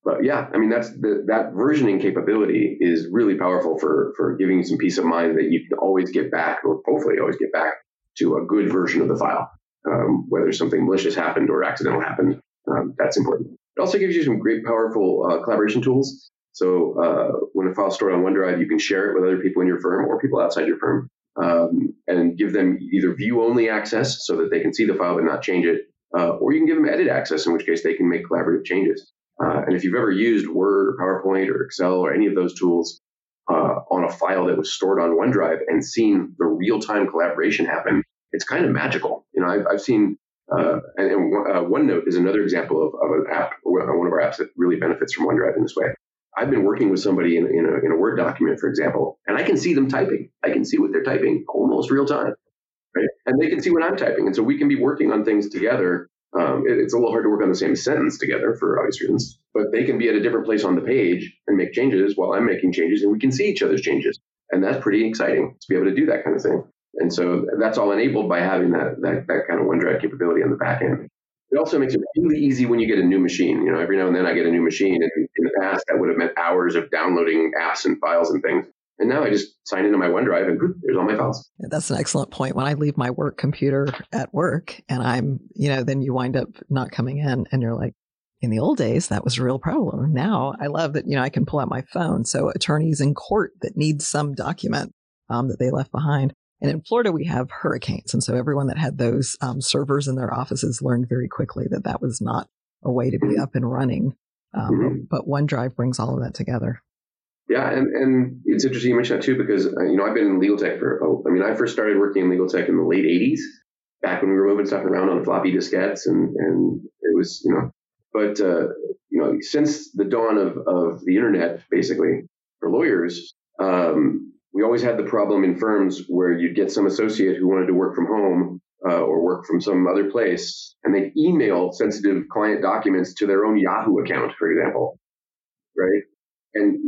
But yeah, I mean that's the, that versioning capability is really powerful for for giving you some peace of mind that you can always get back, or hopefully always get back to a good version of the file, um, whether something malicious happened or accidental happened. Um, that's important. It also gives you some great, powerful uh, collaboration tools. So uh, when a file's stored on OneDrive, you can share it with other people in your firm or people outside your firm, um, and give them either view-only access so that they can see the file but not change it, uh, or you can give them edit access, in which case they can make collaborative changes. Uh, and if you've ever used Word or PowerPoint or Excel or any of those tools uh, on a file that was stored on OneDrive and seen the real-time collaboration happen, it's kind of magical. You know, I've, I've seen, uh, and, and uh, OneNote is another example of, of an app, one of our apps that really benefits from OneDrive in this way. I've been working with somebody in, in, a, in a Word document, for example, and I can see them typing. I can see what they're typing almost real time, right? And they can see what I'm typing, and so we can be working on things together um, it, it's a little hard to work on the same sentence together for obvious reasons, but they can be at a different place on the page and make changes while I'm making changes, and we can see each other's changes. And that's pretty exciting to be able to do that kind of thing. And so that's all enabled by having that, that, that kind of OneDrive capability on the back end. It also makes it really easy when you get a new machine. You know, every now and then I get a new machine, and in the past that would have meant hours of downloading apps and files and things. And now I just sign into my OneDrive and whoop, there's all my files. That's an excellent point. When I leave my work computer at work and I'm, you know, then you wind up not coming in and you're like, in the old days, that was a real problem. Now I love that, you know, I can pull out my phone. So attorneys in court that need some document um, that they left behind. And in Florida, we have hurricanes. And so everyone that had those um, servers in their offices learned very quickly that that was not a way to be mm-hmm. up and running. Um, mm-hmm. But OneDrive brings all of that together. Yeah, and, and it's interesting you mentioned that too because uh, you know I've been in legal tech for oh, I mean I first started working in legal tech in the late '80s, back when we were moving stuff around on floppy diskettes, and and it was you know, but uh, you know since the dawn of of the internet, basically for lawyers, um, we always had the problem in firms where you'd get some associate who wanted to work from home uh, or work from some other place, and they'd email sensitive client documents to their own Yahoo account, for example, right? and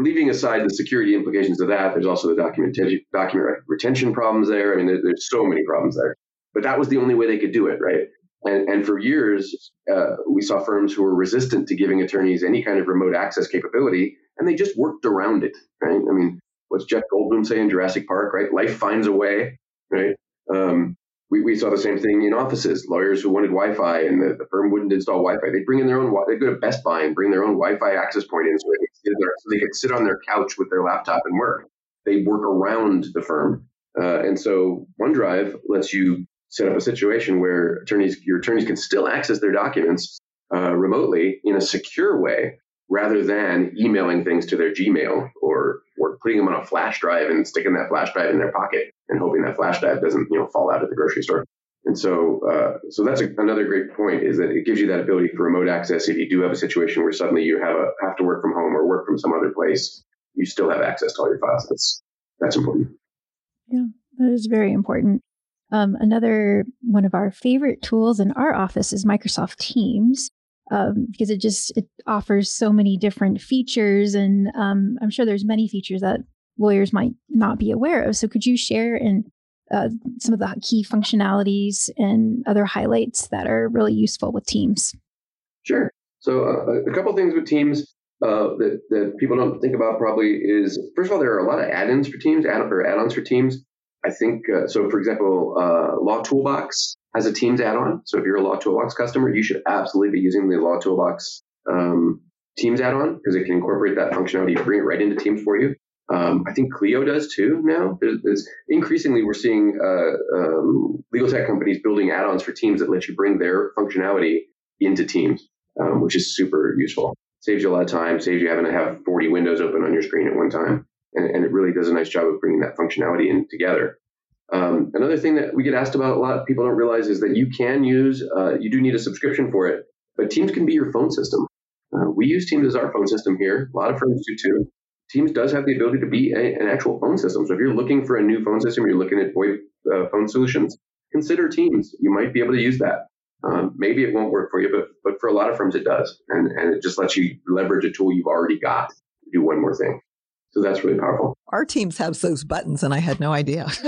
leaving aside the security implications of that, there's also the document document retention problems there. I mean, there, there's so many problems there. But that was the only way they could do it, right? And, and for years, uh, we saw firms who were resistant to giving attorneys any kind of remote access capability, and they just worked around it, right? I mean, what's Jeff Goldblum say in Jurassic Park, right? Life finds a way, right? Um, we, we saw the same thing in offices. Lawyers who wanted Wi-Fi and the, the firm wouldn't install Wi-Fi. They'd bring in their own. They'd go to Best Buy and bring their own Wi-Fi access point in, so they could, so they could sit on their couch with their laptop and work. They work around the firm, uh, and so OneDrive lets you set up a situation where attorneys, your attorneys, can still access their documents uh, remotely in a secure way, rather than emailing things to their Gmail or or putting them on a flash drive and sticking that flash drive in their pocket and hoping that flash drive doesn't you know fall out at the grocery store. And so, uh, so that's a, another great point is that it gives you that ability for remote access. If you do have a situation where suddenly you have a have to work from home or work from some other place, you still have access to all your files. That's that's important. Yeah, that is very important. Um, another one of our favorite tools in our office is Microsoft Teams um, because it just it offers so many different features, and um, I'm sure there's many features that lawyers might not be aware of. So could you share uh, some of the key functionalities and other highlights that are really useful with Teams? Sure. So uh, a couple things with Teams. Uh, that, that people don't think about probably is first of all there are a lot of add-ins for Teams, add or add-ons for Teams. I think uh, so. For example, uh, Law Toolbox has a Teams add-on. So if you're a Law Toolbox customer, you should absolutely be using the Law Toolbox um, Teams add-on because it can incorporate that functionality to bring it right into Teams for you. Um, I think Clio does too now. There's, there's increasingly we're seeing uh, um, legal tech companies building add-ons for Teams that let you bring their functionality into Teams, um, which is super useful. Saves you a lot of time. Saves you having to have 40 windows open on your screen at one time, and, and it really does a nice job of bringing that functionality in together. Um, another thing that we get asked about a lot, people don't realize, is that you can use, uh, you do need a subscription for it, but Teams can be your phone system. Uh, we use Teams as our phone system here. A lot of firms do too. Teams does have the ability to be a, an actual phone system. So if you're looking for a new phone system, you're looking at VoIP uh, phone solutions, consider Teams. You might be able to use that. Um, maybe it won't work for you, but but for a lot of firms it does, and and it just lets you leverage a tool you've already got to do one more thing. So that's really powerful. Our teams have those buttons, and I had no idea.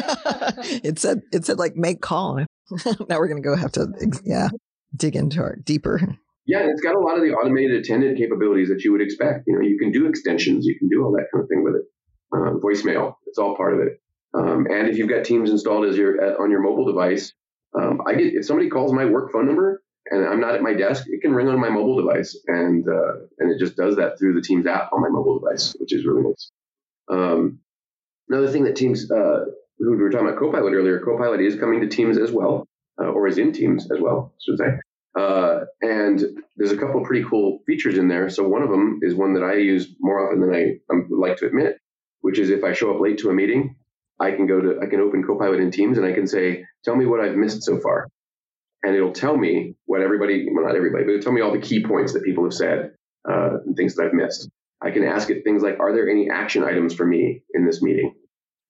it said it said like make call. now we're going to go have to yeah dig into our deeper. Yeah, it's got a lot of the automated attendant capabilities that you would expect. You know, you can do extensions, you can do all that kind of thing with it. Uh, voicemail, it's all part of it. Um, and if you've got Teams installed as your on your mobile device, um, I get if somebody calls my work phone number and I'm not at my desk, it can ring on my mobile device, and uh, and it just does that through the Teams app on my mobile device, which is really nice. Um, another thing that Teams, uh, we were talking about Copilot earlier, Copilot is coming to Teams as well, uh, or is in Teams as well, I should say. Uh, and there's a couple pretty cool features in there. So one of them is one that I use more often than I um, like to admit, which is if I show up late to a meeting, I can go to I can open Copilot in Teams and I can say, "Tell me what I've missed so far," and it'll tell me what everybody, well not everybody, but it'll tell me all the key points that people have said uh, and things that I've missed. I can ask it things like, "Are there any action items for me in this meeting?"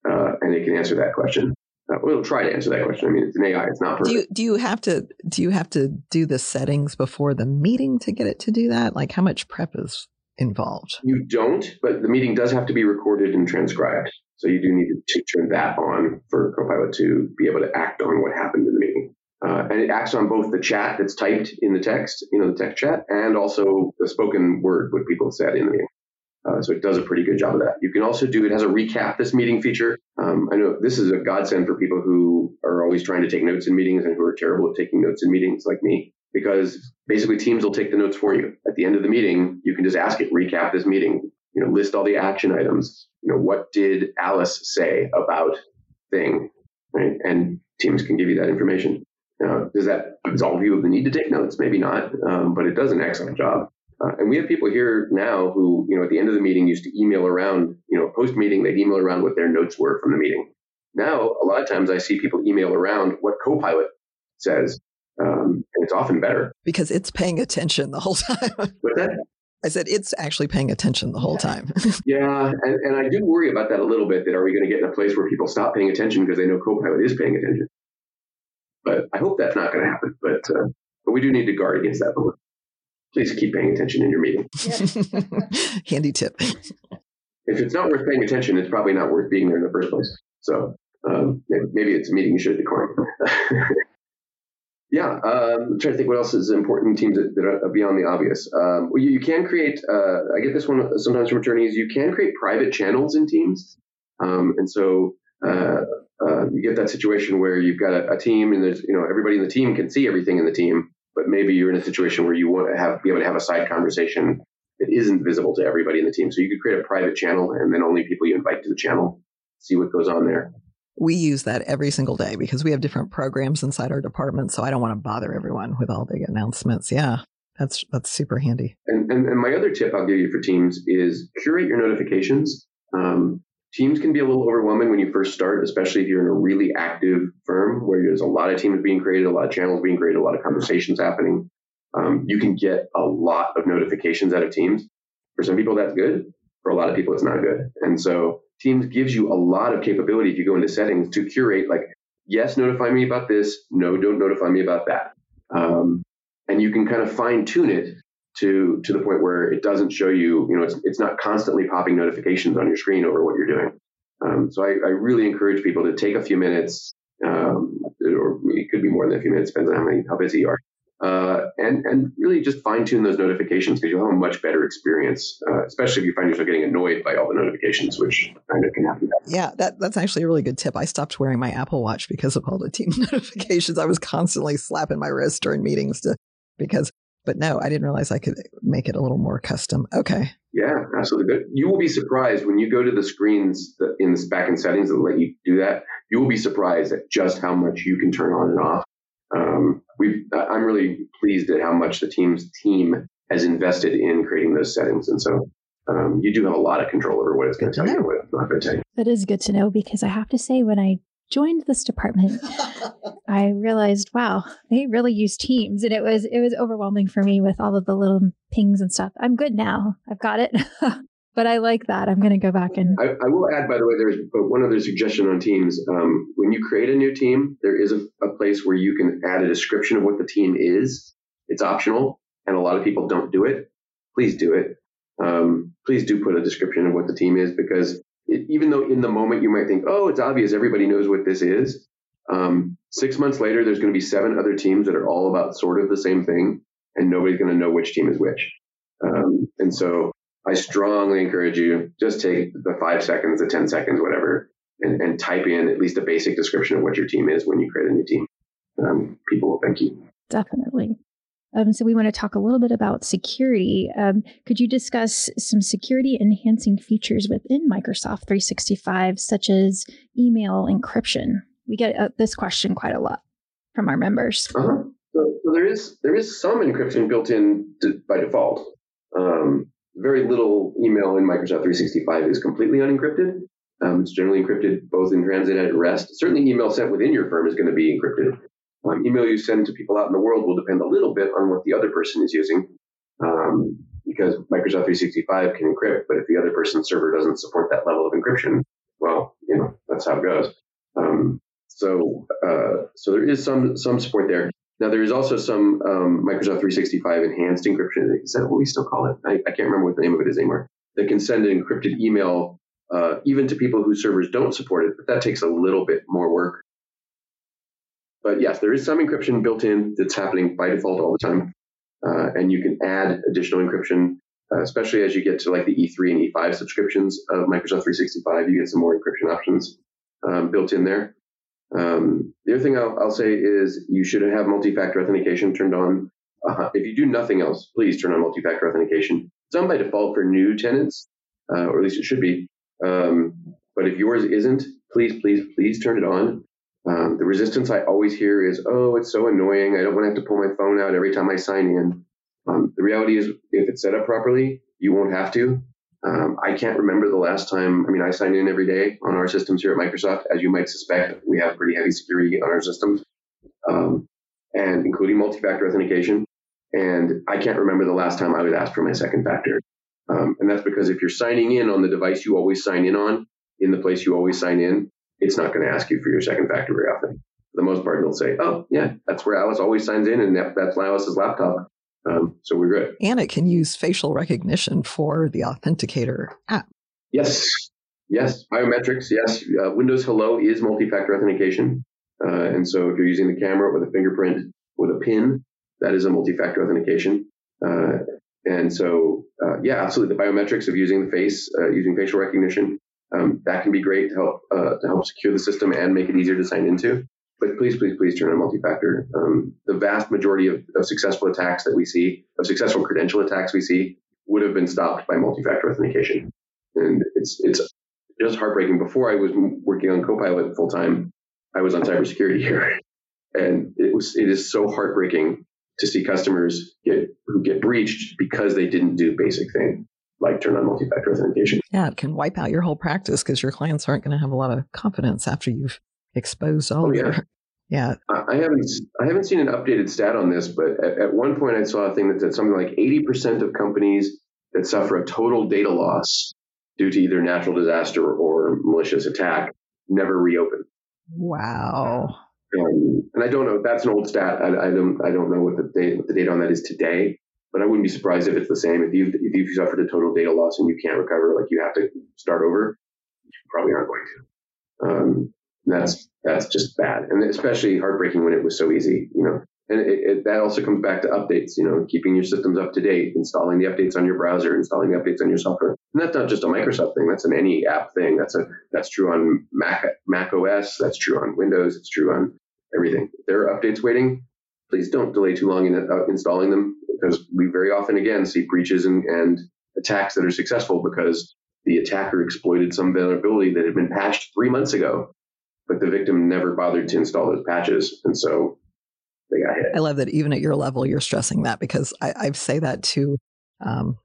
Uh, and it can answer that question. Uh, well, it'll try to answer that question. I mean, it's an AI; it's not perfect. Do you do you have to do you have to do the settings before the meeting to get it to do that? Like, how much prep is involved? You don't, but the meeting does have to be recorded and transcribed. So you do need to turn that on for Copilot to be able to act on what happened in the meeting. Uh, and it acts on both the chat that's typed in the text, you know, the text chat, and also the spoken word, what people said in the meeting. Uh, so it does a pretty good job of that. You can also do it has a recap this meeting feature. Um, I know this is a godsend for people who are always trying to take notes in meetings and who are terrible at taking notes in meetings like me, because basically teams will take the notes for you. At the end of the meeting, you can just ask it, recap this meeting, you know, list all the action items. You know, what did Alice say about thing, right? And teams can give you that information. Now, does that absolve you of the need to take notes? Maybe not, um, but it does an excellent job. Uh, and we have people here now who, you know, at the end of the meeting used to email around, you know, post meeting, they'd email around what their notes were from the meeting. Now, a lot of times I see people email around what Copilot says, um, and it's often better because it's paying attention the whole time. What's that? I said it's actually paying attention the whole time. yeah, and, and I do worry about that a little bit. That are we going to get in a place where people stop paying attention because they know Copilot is paying attention? But I hope that's not going to happen. But uh, but we do need to guard against that. Please keep paying attention in your meeting. Handy tip. If it's not worth paying attention, it's probably not worth being there in the first place. So um, maybe it's a meeting you should decline. yeah, um, I'm trying to think what else is important in teams that, that are beyond the obvious. Um, well, you, you, can create, uh, I get this one sometimes from attorneys, you can create private channels in teams. Um, and so uh, uh, you get that situation where you've got a, a, team and there's, you know, everybody in the team can see everything in the team, but maybe you're in a situation where you want to have, be able to have a side conversation that isn't visible to everybody in the team. So you could create a private channel and then only people you invite to the channel see what goes on there we use that every single day because we have different programs inside our department. So I don't want to bother everyone with all the announcements. Yeah, that's that's super handy. And, and, and my other tip I'll give you for Teams is curate your notifications. Um, teams can be a little overwhelming when you first start, especially if you're in a really active firm where there's a lot of teams being created, a lot of channels being created, a lot of conversations happening. Um, you can get a lot of notifications out of Teams. For some people, that's good. For a lot of people, it's not good. And so Teams gives you a lot of capability if you go into settings to curate, like, yes, notify me about this. No, don't notify me about that. Um, and you can kind of fine tune it to to the point where it doesn't show you, you know, it's, it's not constantly popping notifications on your screen over what you're doing. Um, so I, I, really encourage people to take a few minutes, um, or it could be more than a few minutes, depends on how many how busy you are, uh, and and really just fine tune those notifications because you'll have a much better experience, uh, especially if you find yourself getting annoyed by all the notifications, which kind of can happen. Yeah, that that's actually a really good tip. I stopped wearing my Apple Watch because of all the team notifications. I was constantly slapping my wrist during meetings to because. But no, I didn't realize I could make it a little more custom. Okay. Yeah, absolutely. But you will be surprised when you go to the screens in the back in settings that let you do that. You will be surprised at just how much you can turn on and off um, we I'm really pleased at how much the team's team has invested in creating those settings, and so um, you do have a lot of control over what it's going to tell you what it's not going to tell you. That is good to know because I have to say when I joined this department, I realized, wow, they really use Teams, and it was it was overwhelming for me with all of the little pings and stuff. I'm good now. I've got it. but I like that. I'm going to go back and. I, I, will add, by the way, there's but one other suggestion on Teams. Um, when you create a new team, there is a, a, place where you can add a description of what the team is. It's optional, and a lot of people don't do it. Please do it. um, please do put a description of what the team is because it, even though in the moment you might think, oh, it's obvious, everybody knows what this is. Um, six months later, there's going to be seven other teams that are all about sort of the same thing, and nobody's going to know which team is which. Um, and so I strongly encourage you just take the five seconds, the 10 seconds, whatever, and, and type in at least a basic description of what your team is when you create a new team. Um, people will thank you. Definitely. Um, so we want to talk a little bit about security. Um, could you discuss some security enhancing features within Microsoft 365, such as email encryption? We get uh, this question quite a lot from our members. Uh-huh. So, so, there is there is some encryption built in to, by default. Um, very little email in Microsoft 365 is completely unencrypted. Um, it's generally encrypted both in transit and at rest. Certainly, email sent within your firm is going to be encrypted. Um, email you send to people out in the world will depend a little bit on what the other person is using, um, because Microsoft 365 can encrypt, but if the other person's server doesn't support that level of encryption, well, you know that's how it goes. Um, so, uh, so there is some some support there. Now there is also some um, Microsoft 365 enhanced encryption. Is that what we still call it? I, I, can't remember what the name of it is anymore. That can send an encrypted email uh, even to people whose servers don't support it, but that takes a little bit more work. But yes, there is some encryption built in that's happening by default all the time. Uh, and you can add additional encryption, uh, especially as you get to like the E3 and E5 subscriptions of Microsoft 365. You get some more encryption options um, built in there. Um, the other thing I'll, I'll, say is you should have multi-factor authentication turned on. Uh, if you do nothing else, please turn on multi-factor authentication. It's on by default for new tenants, uh, or at least it should be. Um, but if yours isn't, please, please, please turn it on. Um, the resistance I always hear is, oh, it's so annoying. I don't want to have to pull my phone out every time I sign in. Um, the reality is, if it's set up properly, you won't have to. Um, I can't remember the last time. I mean, I sign in every day on our systems here at Microsoft. As you might suspect, we have pretty heavy security on our systems, um, and including multi-factor authentication. And I can't remember the last time I was asked for my second factor. Um, and that's because if you're signing in on the device you always sign in on, in the place you always sign in, it's not going to ask you for your second factor very often. For the most part, it'll say, "Oh, yeah, that's where Alice always signs in, and that, that's Alice's laptop." Um, so we're good. And it can use facial recognition for the Authenticator app. Yes, yes, biometrics. Yes, uh, Windows Hello is multi-factor authentication, uh, and so if you're using the camera with a fingerprint with a PIN, that is a multi-factor authentication. Uh, and so, uh, yeah, absolutely, the biometrics of using the face, uh, using facial recognition um, that can be great to help uh, to help secure the system and make it easier to sign into. But please, please, please turn on multi-factor. Um, the vast majority of, of successful attacks that we see, of successful credential attacks we see, would have been stopped by multi-factor authentication. And it's it's just heartbreaking. Before I was working on Copilot full time, I was on cybersecurity here, and it was it is so heartbreaking to see customers get who get breached because they didn't do basic thing like turn on multi-factor authentication. Yeah, it can wipe out your whole practice because your clients aren't going to have a lot of confidence after you've exposed all oh, yeah. your. Yeah, I haven't I haven't seen an updated stat on this, but at, at one point I saw a thing that said something like 80% of companies that suffer a total data loss due to either natural disaster or malicious attack never reopen. Wow. Um, and I don't know. That's an old stat. I, I, don't. I don't know what the data, what the data on that is today but I wouldn't be surprised if it's the same. If you if you suffered a total data loss and you can't recover, like you have to start over, you probably aren't going to. Um, that's that's just bad, and especially heartbreaking when it was so easy, you know. And it, it, that also comes back to updates, you know, keeping your systems up to date, installing the updates on your browser, installing the updates on your software. And that's not just a Microsoft thing; that's an any app thing. That's a that's true on Mac Mac OS. That's true on Windows. It's true on everything. If there are updates waiting, please don't delay too long in uh, installing them because we very often again see breaches and, and attacks that are successful because the attacker exploited some vulnerability that had been patched three months ago, but the victim never bothered to install those patches, and so they got hit. I love that even at your level, you're stressing that because I, I say that to um,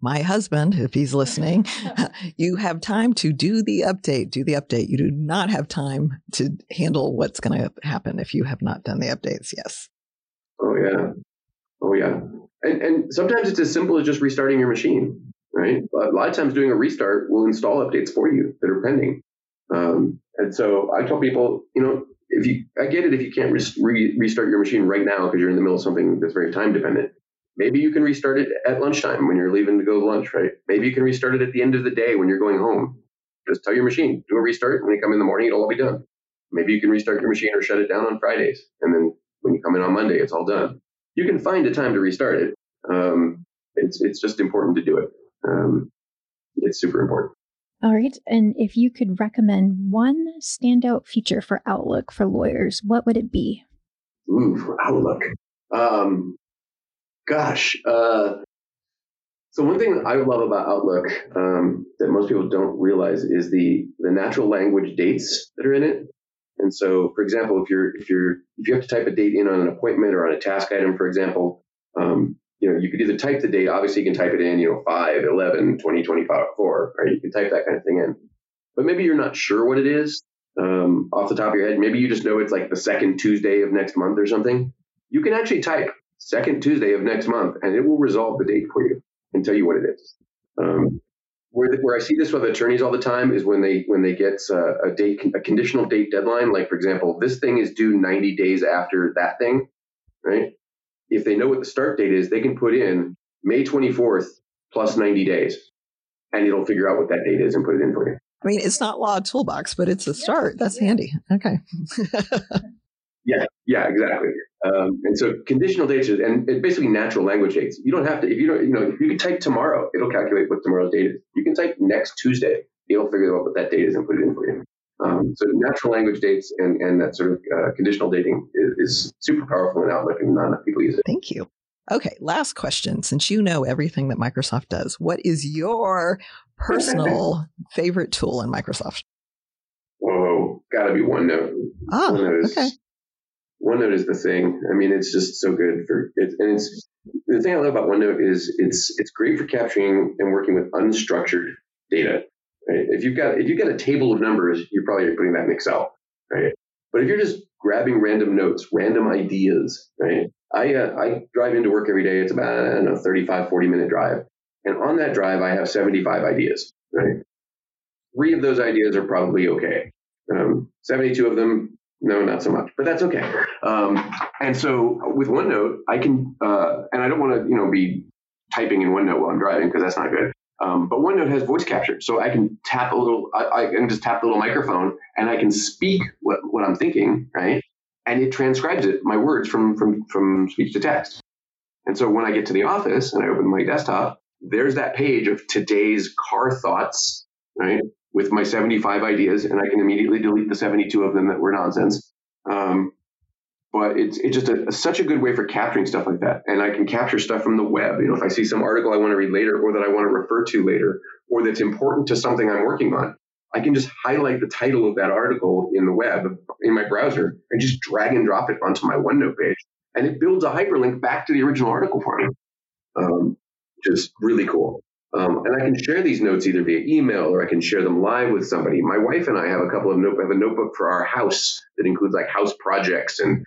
my husband, if he's listening. you have time to do the update. Do the update. You do not have time to handle what's going to happen if you have not done the updates. Yes. Oh yeah. Oh yeah. And, and sometimes it's as simple as just restarting your machine, right? A lot of times doing a restart will install updates for you that are pending. Um, and so I tell people, you know, if you, I get it if you can't re- restart your machine right now because you're in the middle of something that's very time dependent. Maybe you can restart it at lunchtime when you're leaving to go to lunch, right? Maybe you can restart it at the end of the day when you're going home. Just tell your machine, do a restart. When you come in the morning, it'll all be done. Maybe you can restart your machine or shut it down on Fridays. And then when you come in on Monday, it's all done. You can find a time to restart it. Um, it's, it's just important to do it. Um, it's super important. All right. And if you could recommend one standout feature for Outlook for lawyers, what would it be? Ooh, for Outlook. Um, gosh. Uh, so one thing that I love about Outlook um, that most people don't realize is the the natural language dates that are in it. And so, for example, if you're if you're if you have to type a date in on an appointment or on a task item, for example, um, you know, you could either type the date. Obviously, you can type it in, you know, 5, 11, 20, 25, 4, right? You can type that kind of thing in. But maybe you're not sure what it is um, off the top of your head. Maybe you just know it's like the second Tuesday of next month or something. You can actually type second Tuesday of next month, and it will resolve the date for you and tell you what it is. Um, where, where I see this with attorneys all the time is when they when they get uh, a date a conditional date deadline. Like for example, this thing is due 90 days after that thing, right? if they know what the start date is, they can put in May 24th plus 90 days and it'll figure out what that date is and put it in for you. I mean, it's not law toolbox, but it's a start. That's handy. Okay. yeah, yeah, exactly. Um, and so conditional dates and it's basically natural language dates. You don't have to, if you don't, you know, you can type tomorrow, it'll calculate what tomorrow's date is. You can type next Tuesday, it'll figure out what that date is and put it in for you. Um, so natural language dates and, and that sort of uh, conditional dating is, is, super powerful in Outlook and not enough people use it. Thank you. Okay, last question. Since you know everything that Microsoft does, what is your personal favorite tool in Microsoft? Oh, gotta be OneNote. Ah, OneNote is, okay. OneNote is the thing. I mean, it's just so good for it, and it's the thing I love about OneNote is it's it's great for capturing and working with unstructured data. Right? If you've got if you've got a table of numbers, you're probably putting that in Excel, right? But if you're just grabbing random notes, random ideas, right? I uh, I drive into work every day. It's about I don't know 35, 40 minute drive, and on that drive, I have 75 ideas, right? Three of those ideas are probably okay. Um, 72 of them, no, not so much, but that's okay. Um, and so with OneNote, I can, uh, and I don't want to, you know, be typing in OneNote while I'm driving because that's not good. Um, but OneNote has voice capture, so I can tap a little. I, I, can just tap the little microphone, and I can speak what, what I'm thinking, right? And it transcribes it, my words from from from speech to text. And so when I get to the office and I open my desktop, there's that page of today's car thoughts, right, with my 75 ideas, and I can immediately delete the 72 of them that were nonsense. Um, but it's it's just a, such a good way for capturing stuff like that. And I can capture stuff from the web. You know, if I see some article I want to read later, or that I want to refer to later, or that's important to something I'm working on, I can just highlight the title of that article in the web in my browser and just drag and drop it onto my OneNote page, and it builds a hyperlink back to the original article for me, um, which is really cool. Um, and I can share these notes either via email or I can share them live with somebody. My wife and I have a couple of note have a notebook for our house that includes like house projects and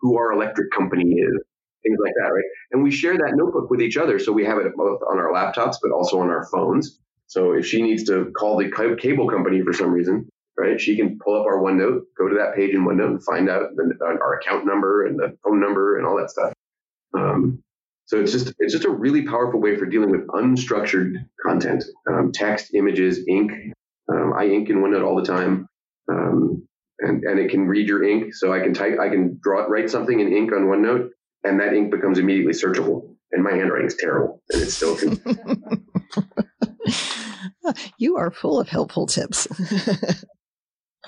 who our electric company is, things like that, right? And we share that notebook with each other. So we have it both on our laptops, but also on our phones. So if she needs to call the cable company for some reason, right, she can pull up our OneNote, go to that page in OneNote and find out the, our account number and the phone number and all that stuff. Um, so it's just it's just a really powerful way for dealing with unstructured content, um, text, images, ink. Um, I ink in OneNote all the time. Um, and, and it can read your ink. So I can type, I can draw, write something in ink on OneNote, and that ink becomes immediately searchable. And my handwriting is terrible, and it's still. Can You are full of helpful tips.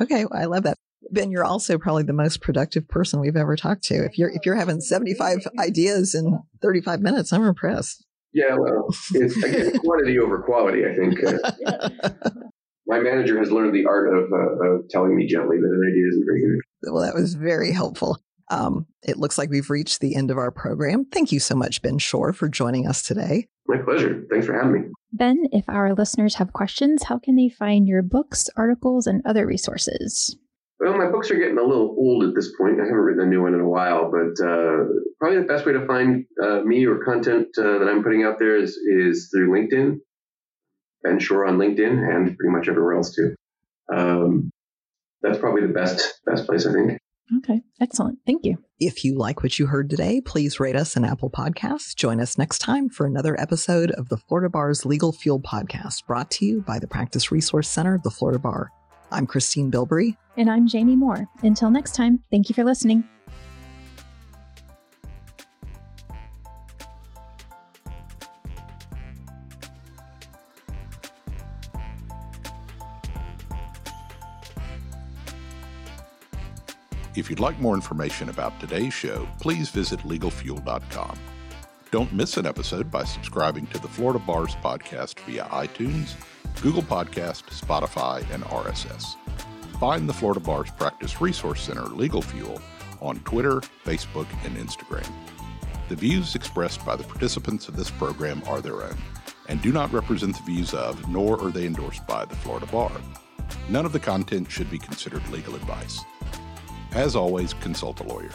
okay, well, I love that. Ben, you're also probably the most productive person we've ever talked to. If you're if you're having 75 ideas in 35 minutes, I'm impressed. Yeah, well, it's again quantity over quality. I think. Uh, my manager has learned the art of, uh, of telling me gently that an idea isn't very good. Well, that was very helpful. Um, it looks like we've reached the end of our program. Thank you so much, Ben Schorr, for joining us today. My pleasure. Thanks for having me. Ben, if our listeners have questions, how can they find your books, articles, and other resources? Well, my books are getting a little old at this point. I haven't written a new one in a while, but uh, probably the best way to find uh, me or content uh, that I'm putting out there is, is through LinkedIn. Ben Schorr on LinkedIn and pretty much everywhere else too. Um, that's probably the best best place, I think. Okay, excellent. Thank you. If you like what you heard today, please rate us in Apple Podcasts. Join us next time for another episode of the Florida Bar's Legal Fuel Podcast, brought to you by the Practice Resource Center of the Florida Bar. I'm Christine Bilbrey. And I'm Jamie Moore. Until next time, thank you for listening. If you'd like more information about today's show, please visit legalfuel.com. Don't miss an episode by subscribing to the Florida Bars podcast via iTunes, Google Podcast, Spotify, and RSS. Find the Florida Bars Practice Resource Center Legal Fuel on Twitter, Facebook, and Instagram. The views expressed by the participants of this program are their own and do not represent the views of, nor are they endorsed by, the Florida Bar. None of the content should be considered legal advice. As always, consult a lawyer.